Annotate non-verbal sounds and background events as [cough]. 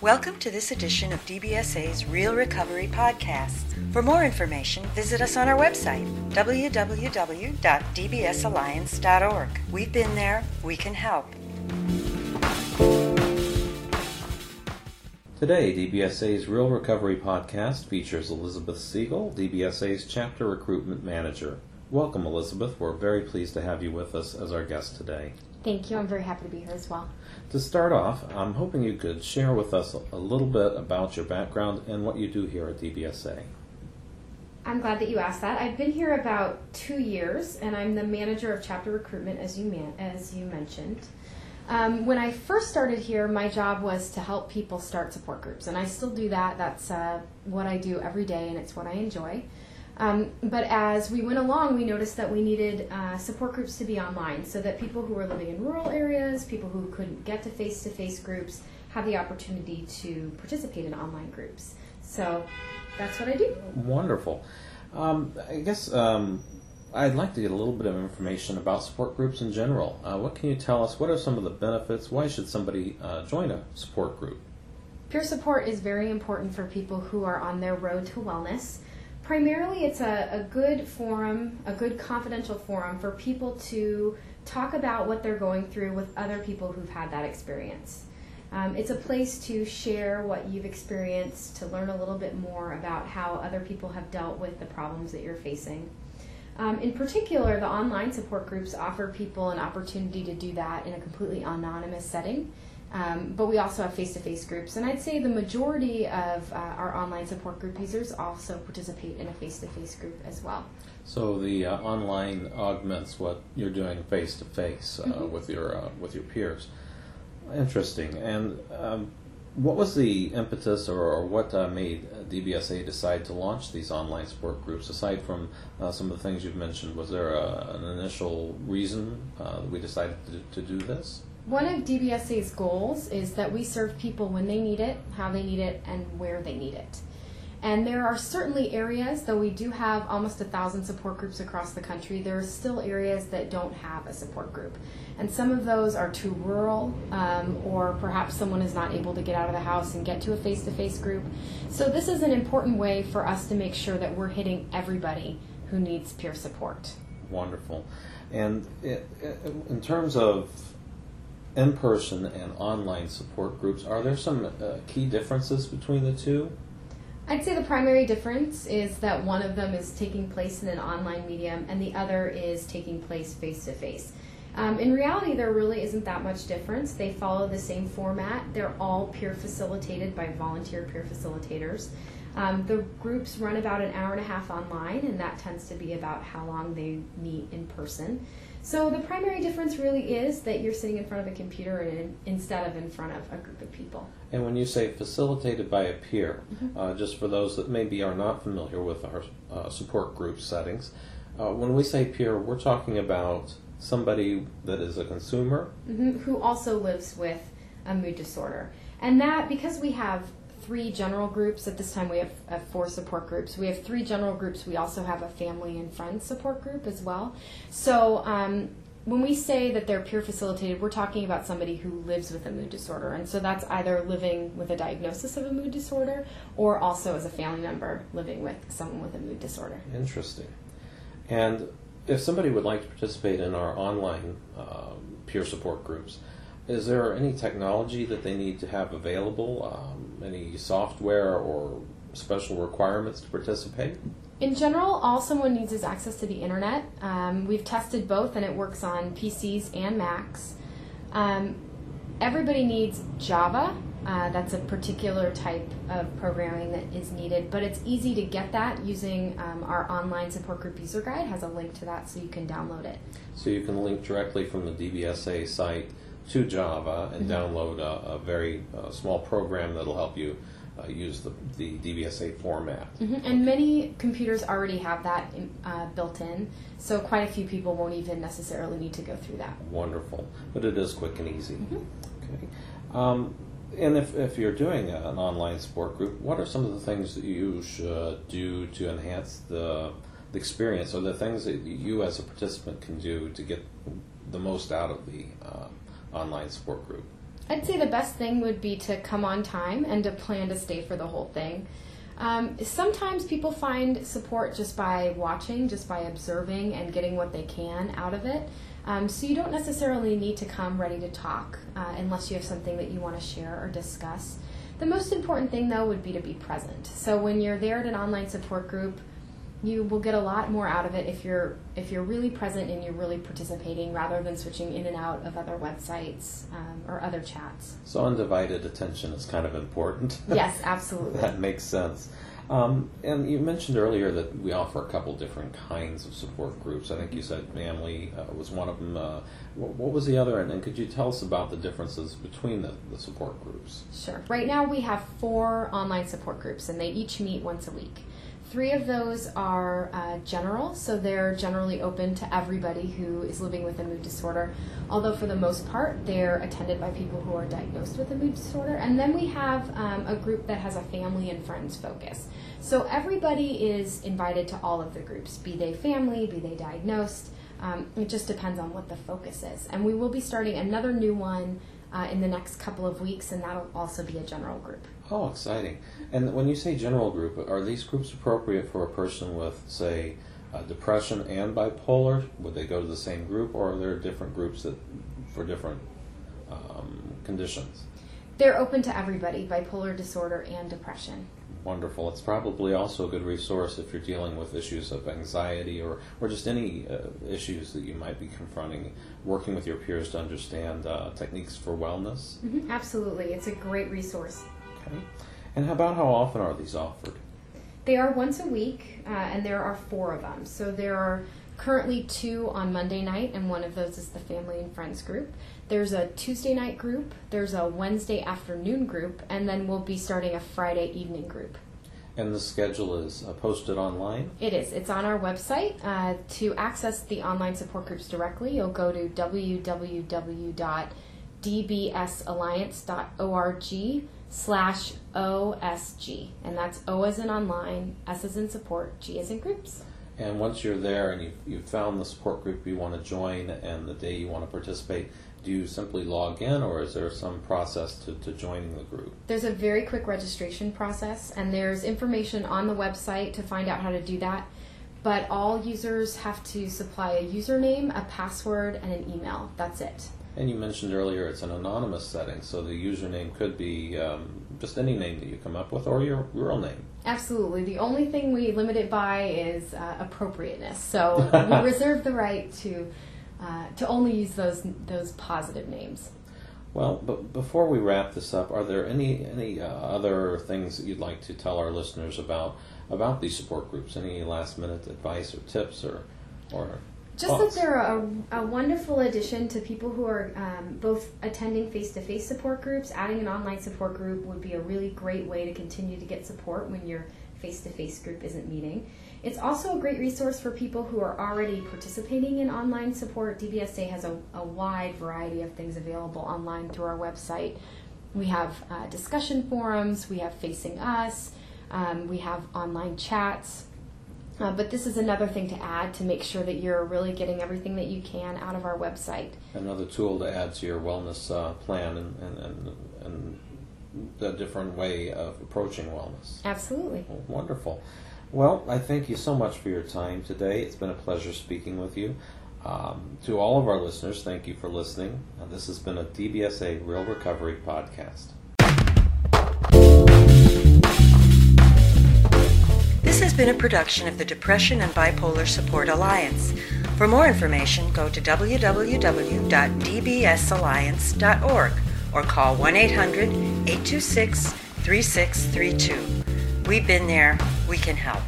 Welcome to this edition of DBSA's Real Recovery Podcast. For more information, visit us on our website, www.dbsalliance.org. We've been there, we can help. Today, DBSA's Real Recovery Podcast features Elizabeth Siegel, DBSA's Chapter Recruitment Manager. Welcome, Elizabeth. We're very pleased to have you with us as our guest today. Thank you. I'm very happy to be here as well. To start off, I'm hoping you could share with us a little bit about your background and what you do here at DBSA. I'm glad that you asked that. I've been here about two years, and I'm the manager of chapter recruitment, as you man- as you mentioned. Um, when I first started here, my job was to help people start support groups, and I still do that. That's uh, what I do every day, and it's what I enjoy. Um, but as we went along, we noticed that we needed uh, support groups to be online so that people who were living in rural areas, people who couldn't get to face to face groups, have the opportunity to participate in online groups. So that's what I do. Wonderful. Um, I guess um, I'd like to get a little bit of information about support groups in general. Uh, what can you tell us? What are some of the benefits? Why should somebody uh, join a support group? Peer support is very important for people who are on their road to wellness primarily it's a, a good forum, a good confidential forum for people to talk about what they're going through with other people who've had that experience. Um, it's a place to share what you've experienced, to learn a little bit more about how other people have dealt with the problems that you're facing. Um, in particular, the online support groups offer people an opportunity to do that in a completely anonymous setting. Um, but we also have face to face groups, and I'd say the majority of uh, our online support group users also participate in a face to face group as well. So the uh, online augments what you're doing face to face with your uh, with your peers. Interesting. And um, what was the impetus, or, or what uh, made DBSA decide to launch these online support groups? Aside from uh, some of the things you've mentioned, was there a, an initial reason uh, we decided to, to do this? One of DBSA's goals is that we serve people when they need it, how they need it, and where they need it. And there are certainly areas, though we do have almost a thousand support groups across the country, there are still areas that don't have a support group. And some of those are too rural, um, or perhaps someone is not able to get out of the house and get to a face to face group. So, this is an important way for us to make sure that we're hitting everybody who needs peer support. Wonderful. And in terms of in person and online support groups, are there some uh, key differences between the two? I'd say the primary difference is that one of them is taking place in an online medium and the other is taking place face to face. In reality, there really isn't that much difference. They follow the same format. They're all peer facilitated by volunteer peer facilitators. Um, the groups run about an hour and a half online, and that tends to be about how long they meet in person. So the primary difference really is that you're sitting in front of a computer in, instead of in front of a group of people. And when you say facilitated by a peer, mm-hmm. uh, just for those that maybe are not familiar with our uh, support group settings, uh, when we say peer, we're talking about somebody that is a consumer mm-hmm. who also lives with a mood disorder. And that, because we have three general groups. At this time, we have, have, four support groups. We have three general groups. We also have a family and friends support group as well. So um, when we say that they're peer facilitated, we're talking about somebody who lives with a mood disorder. And so that's either living with a diagnosis of a mood disorder or also as a family member living with someone with a mood disorder. Interesting. And if somebody would like to participate in our online uh, peer support groups, is there any technology that they need to have available? Um, any software or special requirements to participate? In general, all someone needs is access to the internet. Um, we've tested both, and it works on PCs and Macs. Um, everybody needs Java. Uh, that's a particular type of programming that is needed, but it's easy to get that using um, our online support group user guide. Has a link to that, so you can download it. So you can link directly from the DBSA site to Java and download a, a very uh, small program that'll help you uh, use the, the DBSA format. Mm-hmm. And many computers already have that uh, built in, so quite a few people won't even necessarily need to go through that. Wonderful. But it is quick and easy. Mm-hmm. Okay. Um, and if, if you're doing an online support group, what are some of the things that you should do to enhance the, the experience or the things that you as a participant can do to get the most out of the uh, online support group? I'd say the best thing would be to come on time and to plan to stay for the whole thing. Um, sometimes people find support just by watching, just by observing and getting what they can out of it. Um, so you don't necessarily need to come ready to talk uh, unless you have something that you want to share or discuss. The most important thing, though, would be to be present. So when you're there at an online support group, you will get a lot more out of it if you're if you're really present and you're really participating rather than switching in and out of other websites um, or other chats. So undivided attention is kind of important. [laughs] Yes, absolutely. that makes sense. Um, and you mentioned earlier that we offer a couple different kinds of support groups. I think you said family uh, was one of them. Uh, what, what, was the other? And, and, could you tell us about the differences between the, the support groups? Sure. Right now we have four online support groups, and they each meet once a week. Three of those are uh, general, so they're generally open to everybody who is living with a mood disorder, although for the most part they're attended by people who are diagnosed with a mood disorder. And then we have um, a group that has a family and friends focus. So everybody is invited to all of the groups, be they family, be they diagnosed. Um, it just depends on what the focus is. And we will be starting another new one uh, in the next couple of weeks, and that'll also be a general group. Oh, exciting. And when you say general group, are these groups appropriate for a person with, say, uh, depression and bipolar? Would they go to the same group, or are there different groups that for different um, conditions? They're open to everybody, bipolar disorder and depression. Wonderful. It's probably also a good resource if you're dealing with issues of anxiety or, or just any uh, issues that you might be confronting, working with your peers to understand uh, techniques for wellness. Mm-hmm. Absolutely. It's a great resource. Okay. And how about how often are these offered? They are once a week, uh, and there are four of them. So there are currently two on Monday night, and one of those is the family and friends group. There's a Tuesday night group, there's a Wednesday afternoon group, and then we'll be starting a Friday evening group. And the schedule is uh, posted online? It is. It's on our website. Uh, to access the online support groups directly, you'll go to www.dbsalliance.org slash OSG. And that's O as in online, S as in support, G as in groups. And once you're there and you've, you've found the support group you want to join and the day you want to participate, do you simply log in or is there some process to, to joining the group? There's a very quick registration process and there's information on the website to find out how to do that. But all users have to supply a username, a password, and an email. That's it. And you mentioned earlier it's an anonymous setting, so the username could be um, just any name that you come up with or your real name. Absolutely. The only thing we limit it by is uh, appropriateness. So we [laughs] reserve the right to uh, to only use those those positive names. Well, but before we wrap this up, are there any any uh, other things that you'd like to tell our listeners about about these support groups? Any last minute advice or tips or or just that they're a, a, wonderful addition to people who are um, both attending face to face support groups. Adding an online support group would be a really great way to continue to get support when your face to face group isn't meeting. It's also a great resource for people who are already participating in online support. DBSA has a, a wide variety of things available online through our website. We have uh, discussion forums, we have Facing Us, um, we have online chats uh, but this is another thing to add to make sure that you're really getting everything that you can out of our website. Another tool to add to your wellness uh, plan and, and, and, and a different way of approaching wellness. Absolutely. Well, wonderful. Well, I thank you so much for your time today. It's been a pleasure speaking with you. Um, to all of our listeners, thank you for listening. Uh, this has been a DBSA Real Recovery podcast. This has been a production of the Depression and Bipolar Support Alliance. For more information, go to www.dbsalliance.org or call 1 800 826 3632. We've been there, we can help.